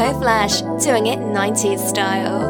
Flash, doing it 90s style.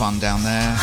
Fun down there.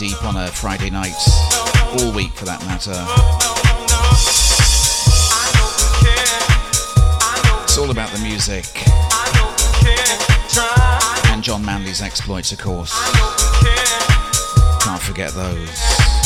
Deep on a Friday night, all week for that matter. It's all about the music. And John Manley's exploits, of course. Can't forget those.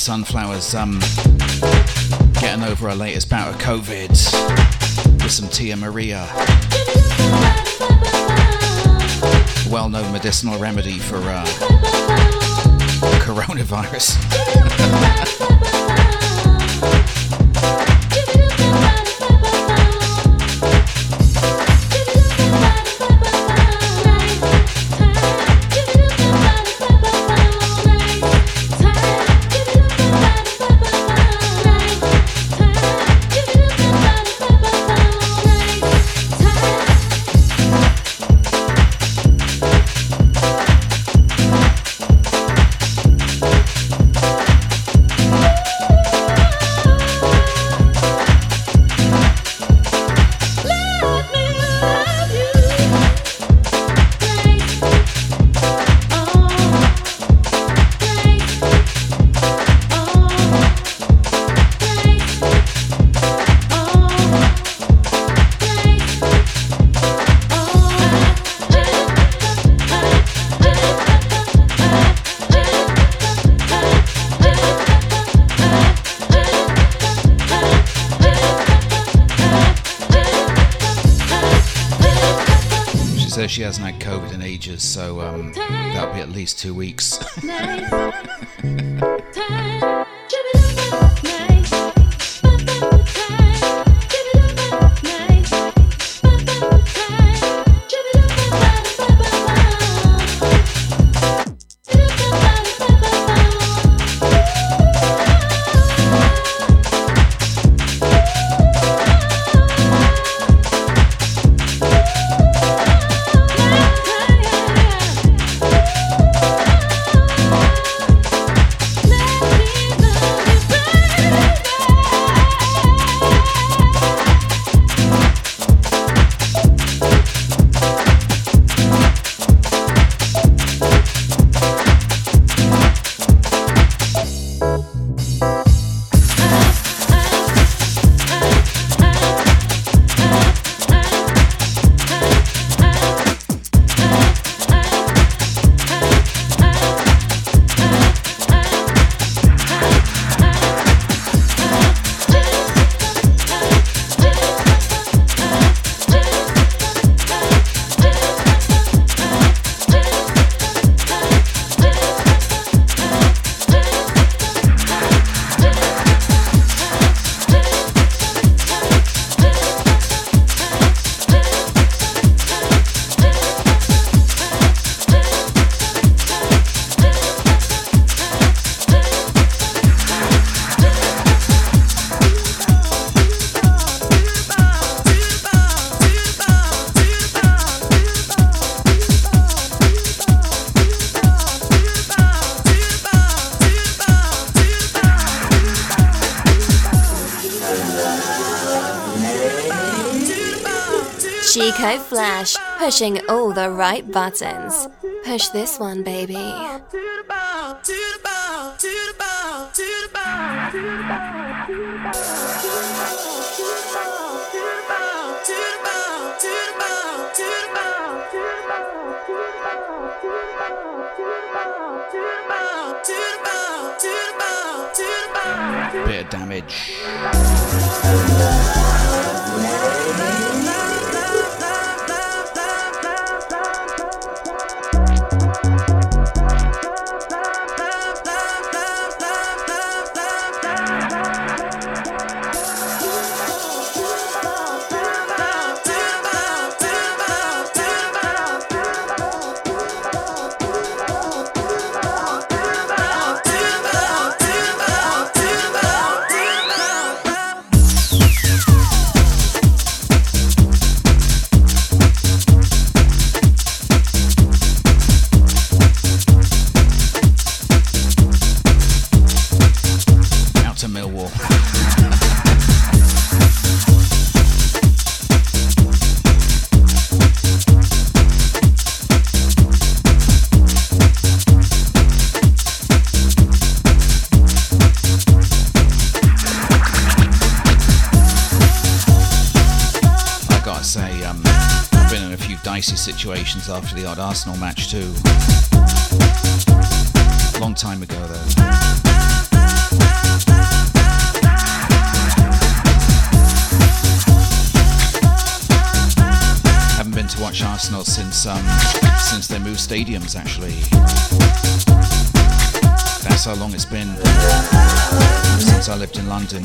Sunflowers um, getting over her latest bout of COVID with some Tia Maria. Well known medicinal remedy for uh, coronavirus. two weeks. Pushing all the right buttons. Push this one, baby. Bit of damage. After the odd Arsenal match too. Long time ago though. Haven't been to watch Arsenal since um, since they moved stadiums actually. That's how long it's been since I lived in London.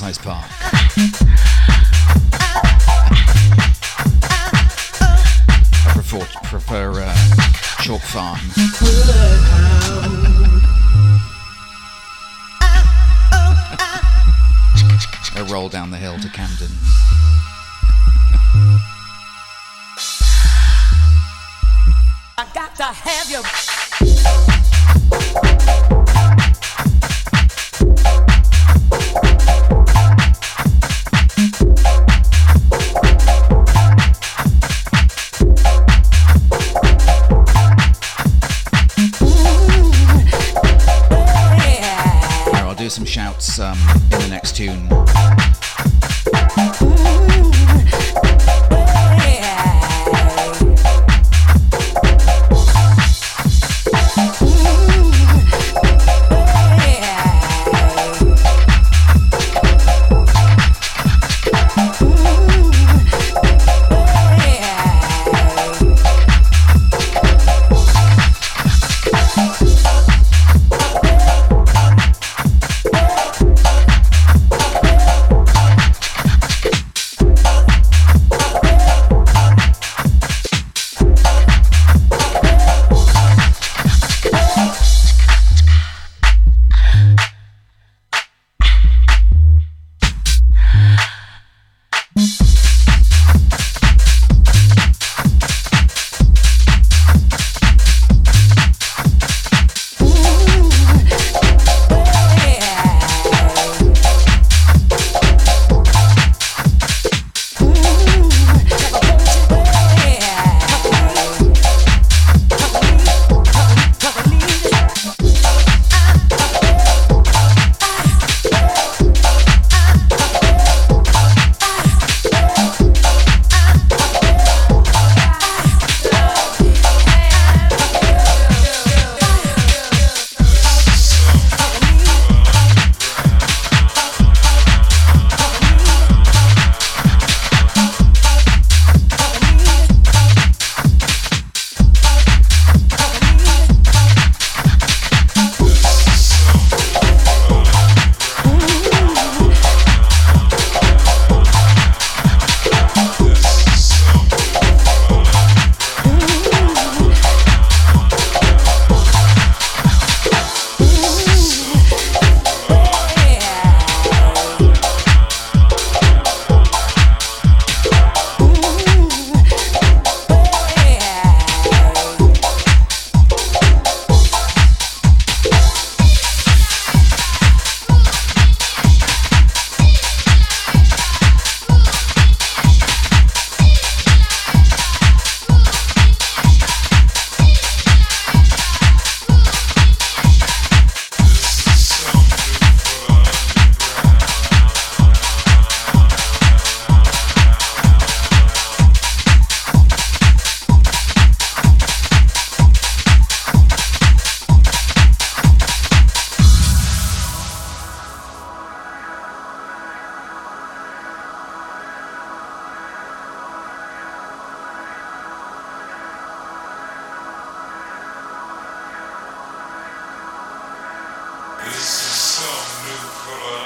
Belsize Park. I prefer, prefer uh, Chalk Farm. A roll down the hill to Camden. Nicola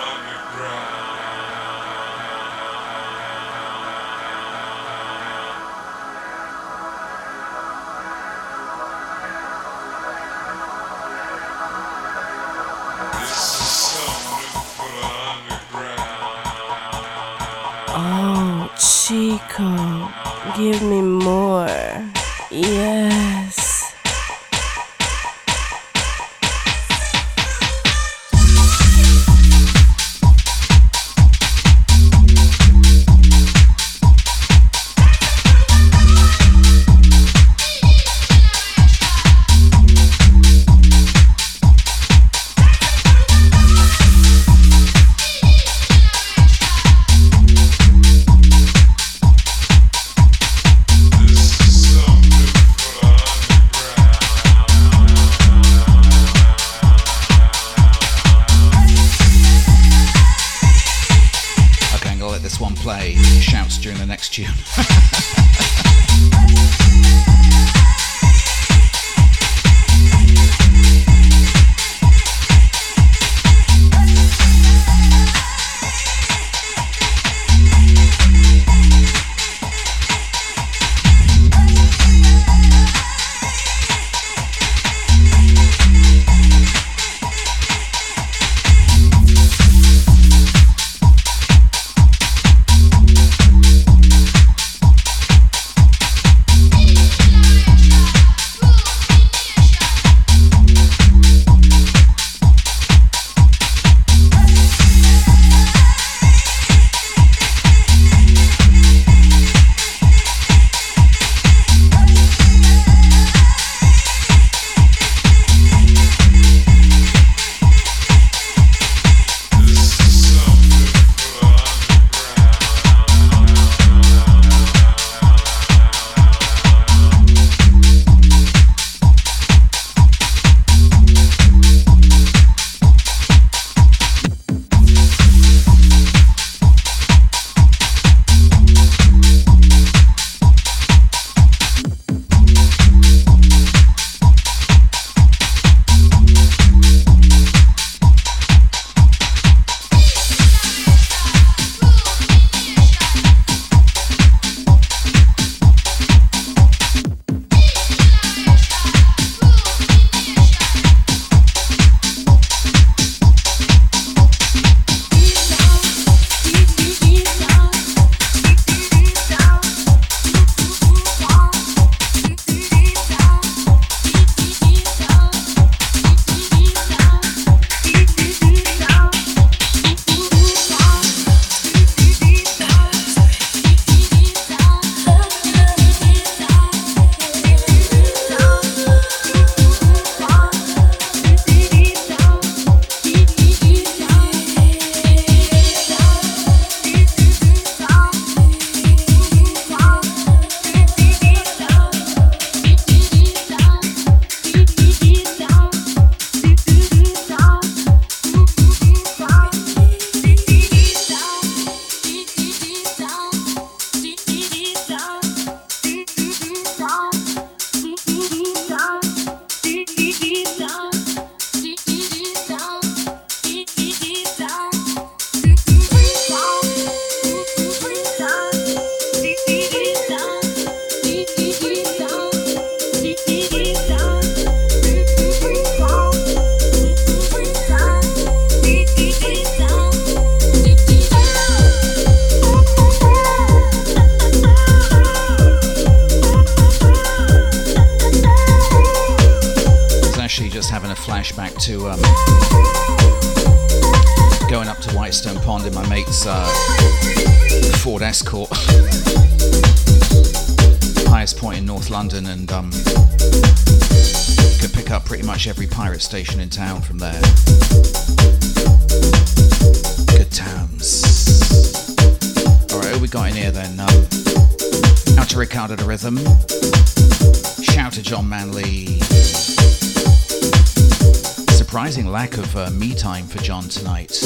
tonight.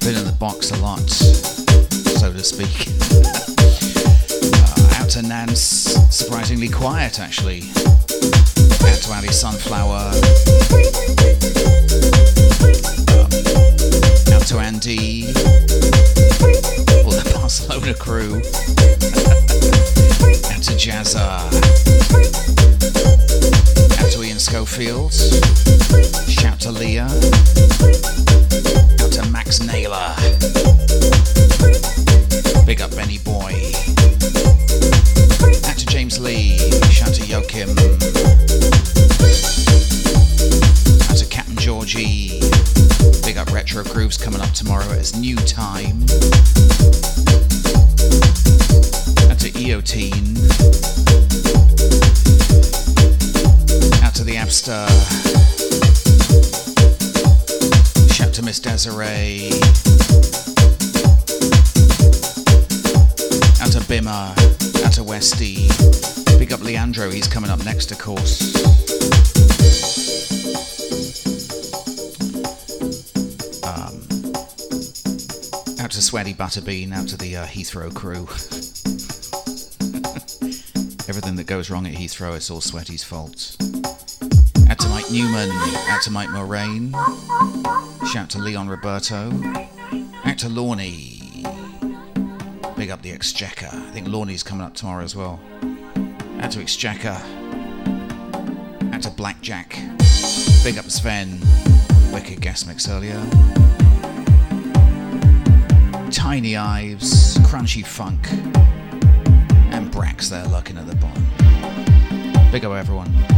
Been in the box a lot, so to speak. uh, out to Nance, surprisingly quiet actually. His new time. Out to Eotine. Out to the Abster. Shout to Miss Desiree. Out to Bimmer. Out to Westy. Big up Leandro, he's coming up next, of course. Butterbean, out to the uh, Heathrow crew. Everything that goes wrong at Heathrow, it's all Sweaty's fault. Out to Mike Newman, out to Mike Moraine, shout to Leon Roberto, out to Lorney. Big up the Exchequer. I think Lorney's coming up tomorrow as well. Out to Exchequer. Out to Blackjack. Big up Sven. Wicked guest mix earlier. Tiny Ives, Crunchy Funk, and Brax there lurking at the bottom. Big up everyone.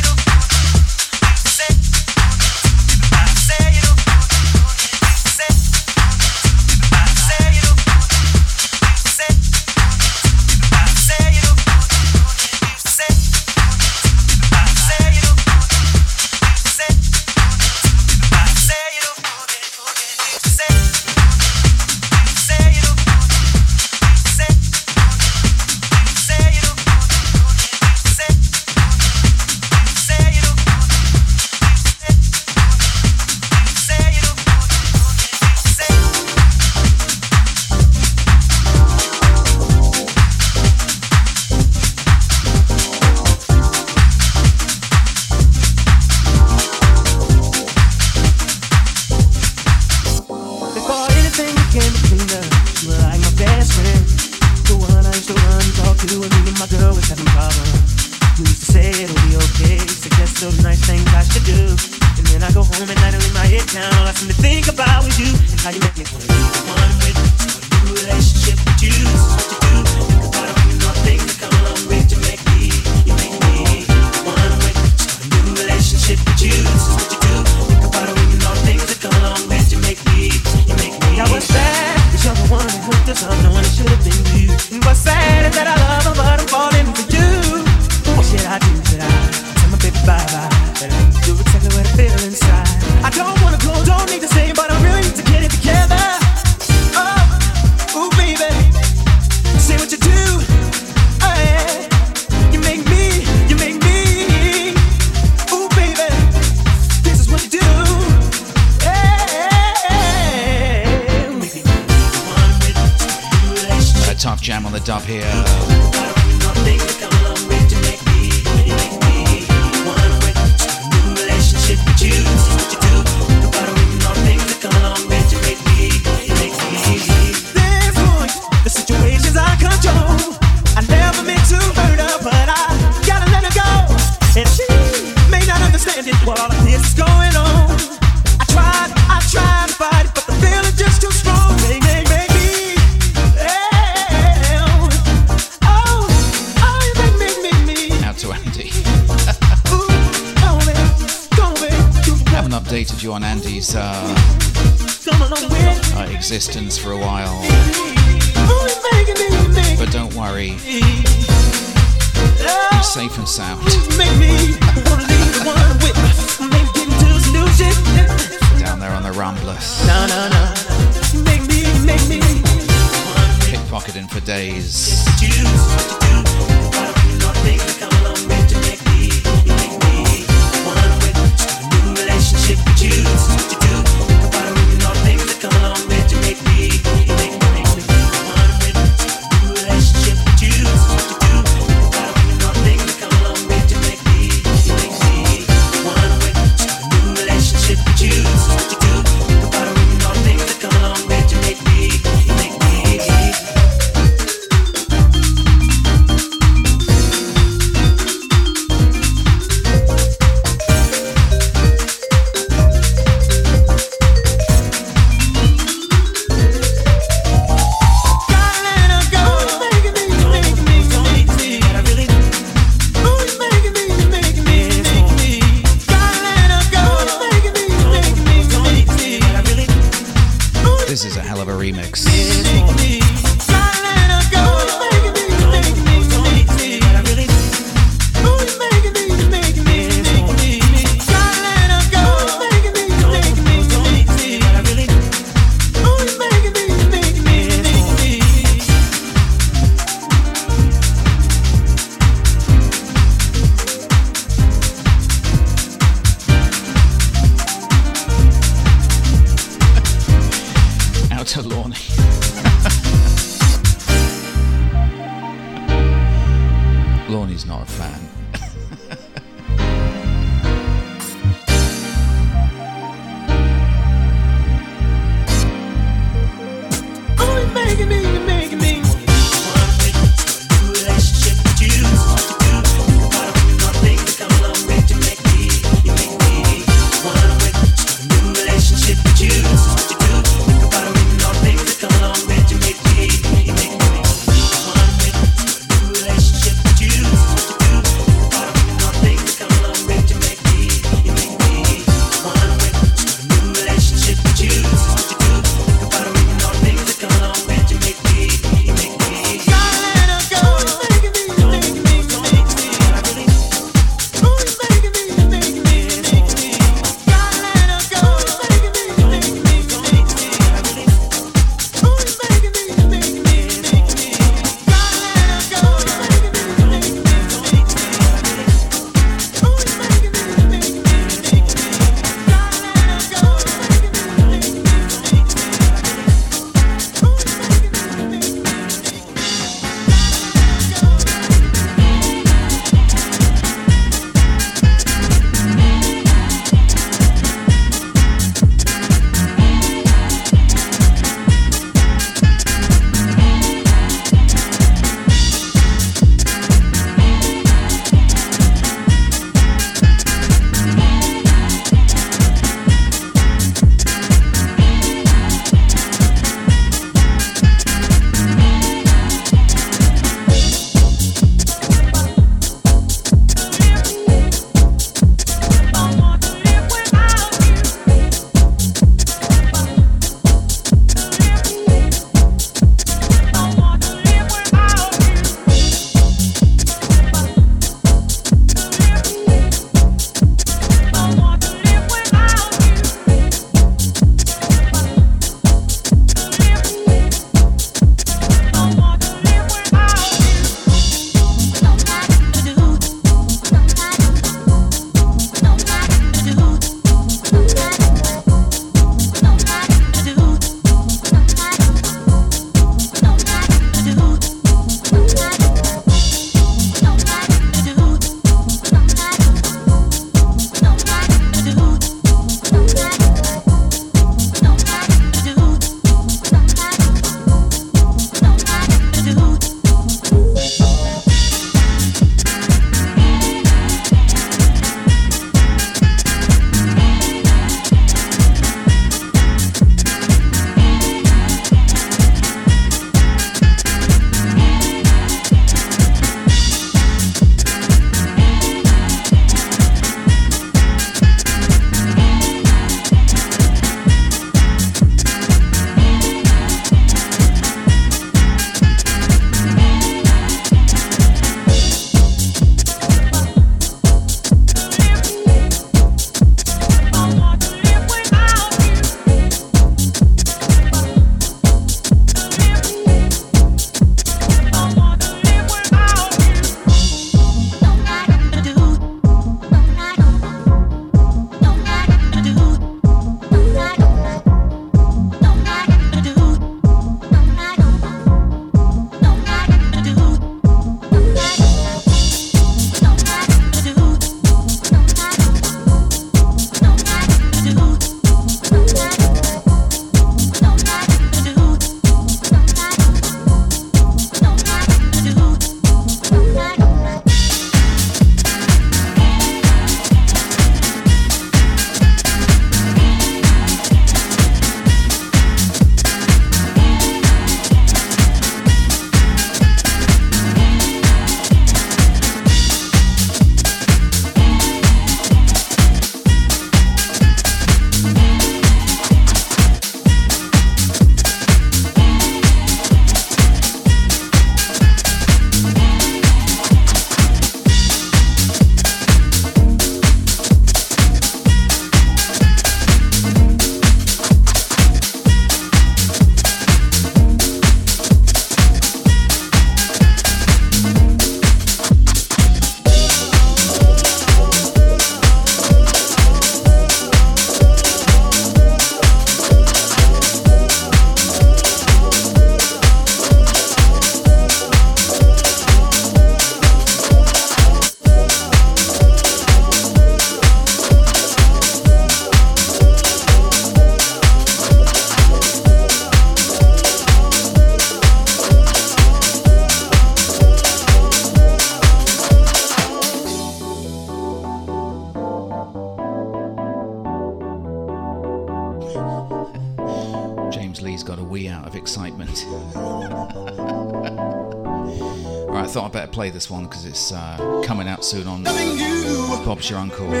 This one because it's uh, coming out soon on you, Bob's Your Uncle. You,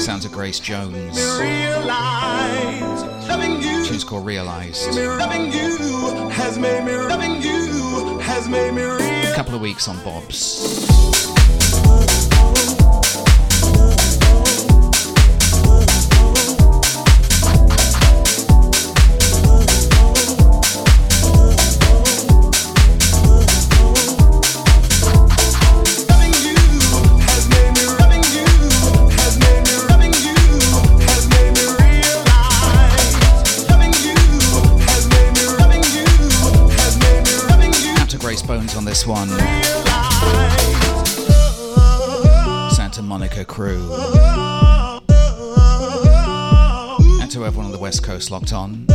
Sounds of Grace Jones. Realize, Tune's called Realized. A couple of weeks on Bob's. This one. Santa Monica crew. And to everyone on the West Coast locked on.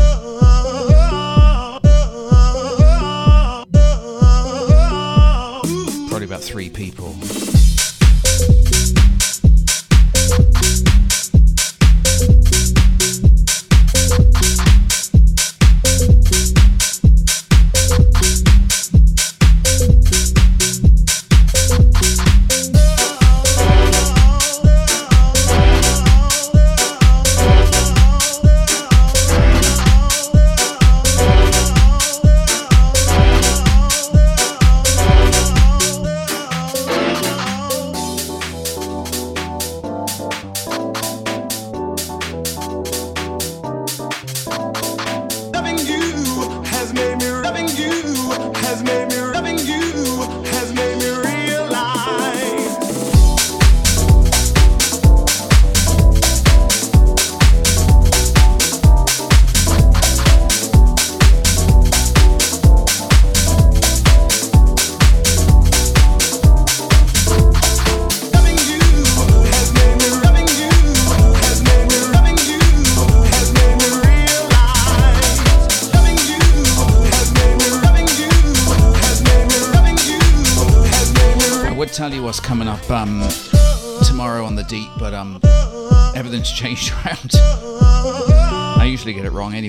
Probably about three people.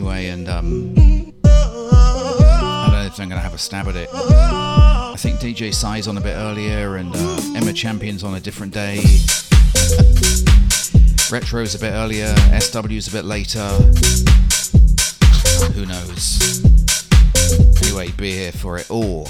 Anyway, and um, I don't know if I'm going to have a stab at it. I think DJ Sai's on a bit earlier, and uh, Emma Champion's on a different day. Retro's a bit earlier, SW's a bit later. Who knows? Anyway, be here for it all.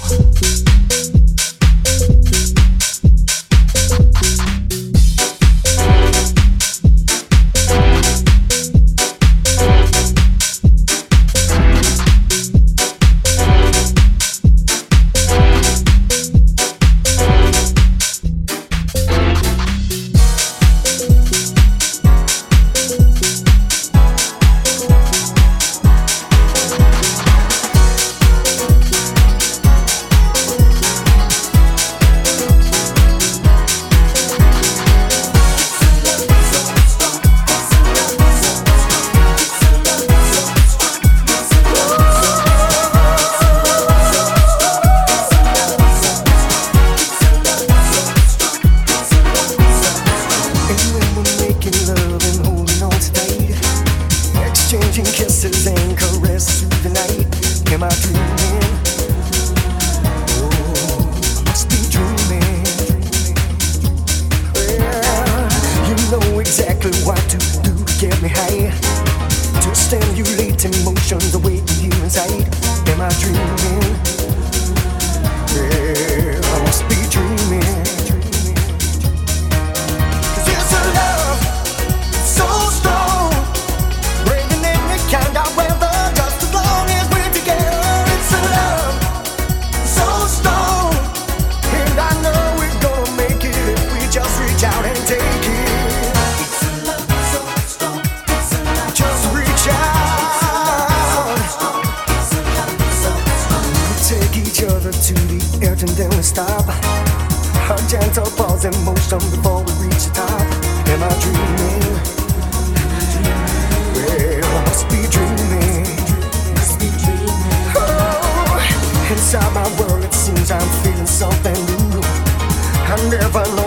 then we stop. A gentle pause in motion before we reach the top. Am I dreaming? Well, I must be dreaming. Oh, inside my world, it seems I'm feeling something new. I never know.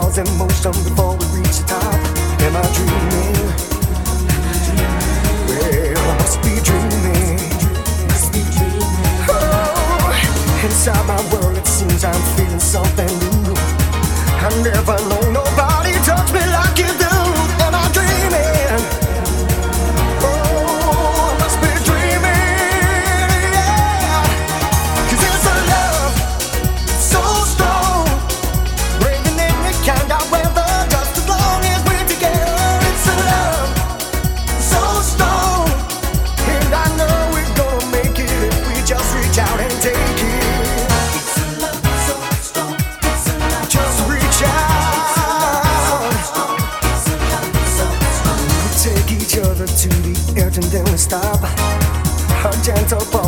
falls in motion before we reach the top. Am I dreaming? Well, I must be dreaming. Oh, inside my world, it seems I'm feeling something new. I never known.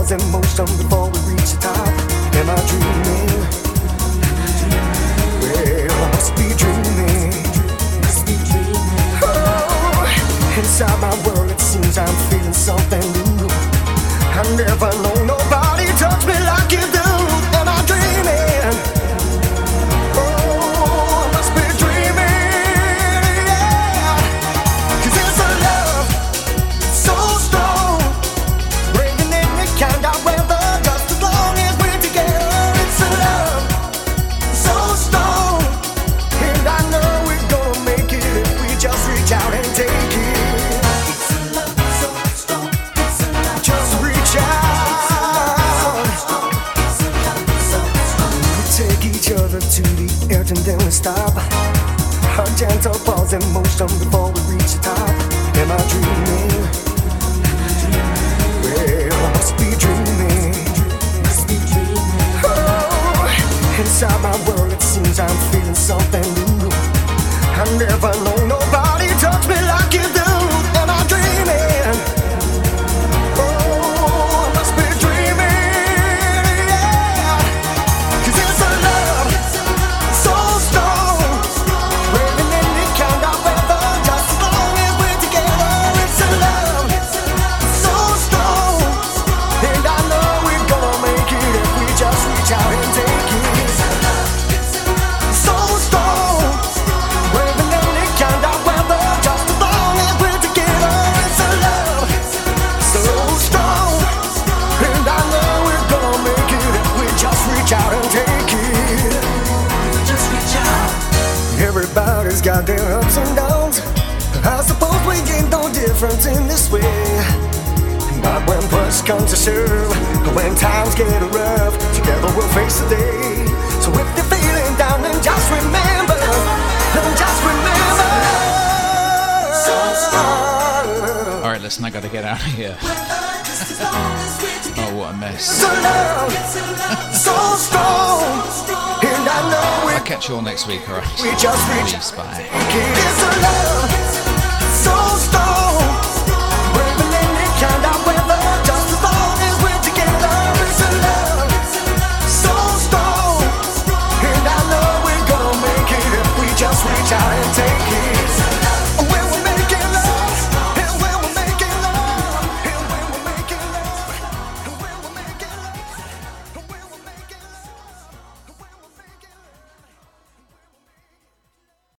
wheels in motion before we reach the top. Am I dreaming? Well, I must be dreaming. Oh, inside my world, it seems I'm feeling something new. I never know.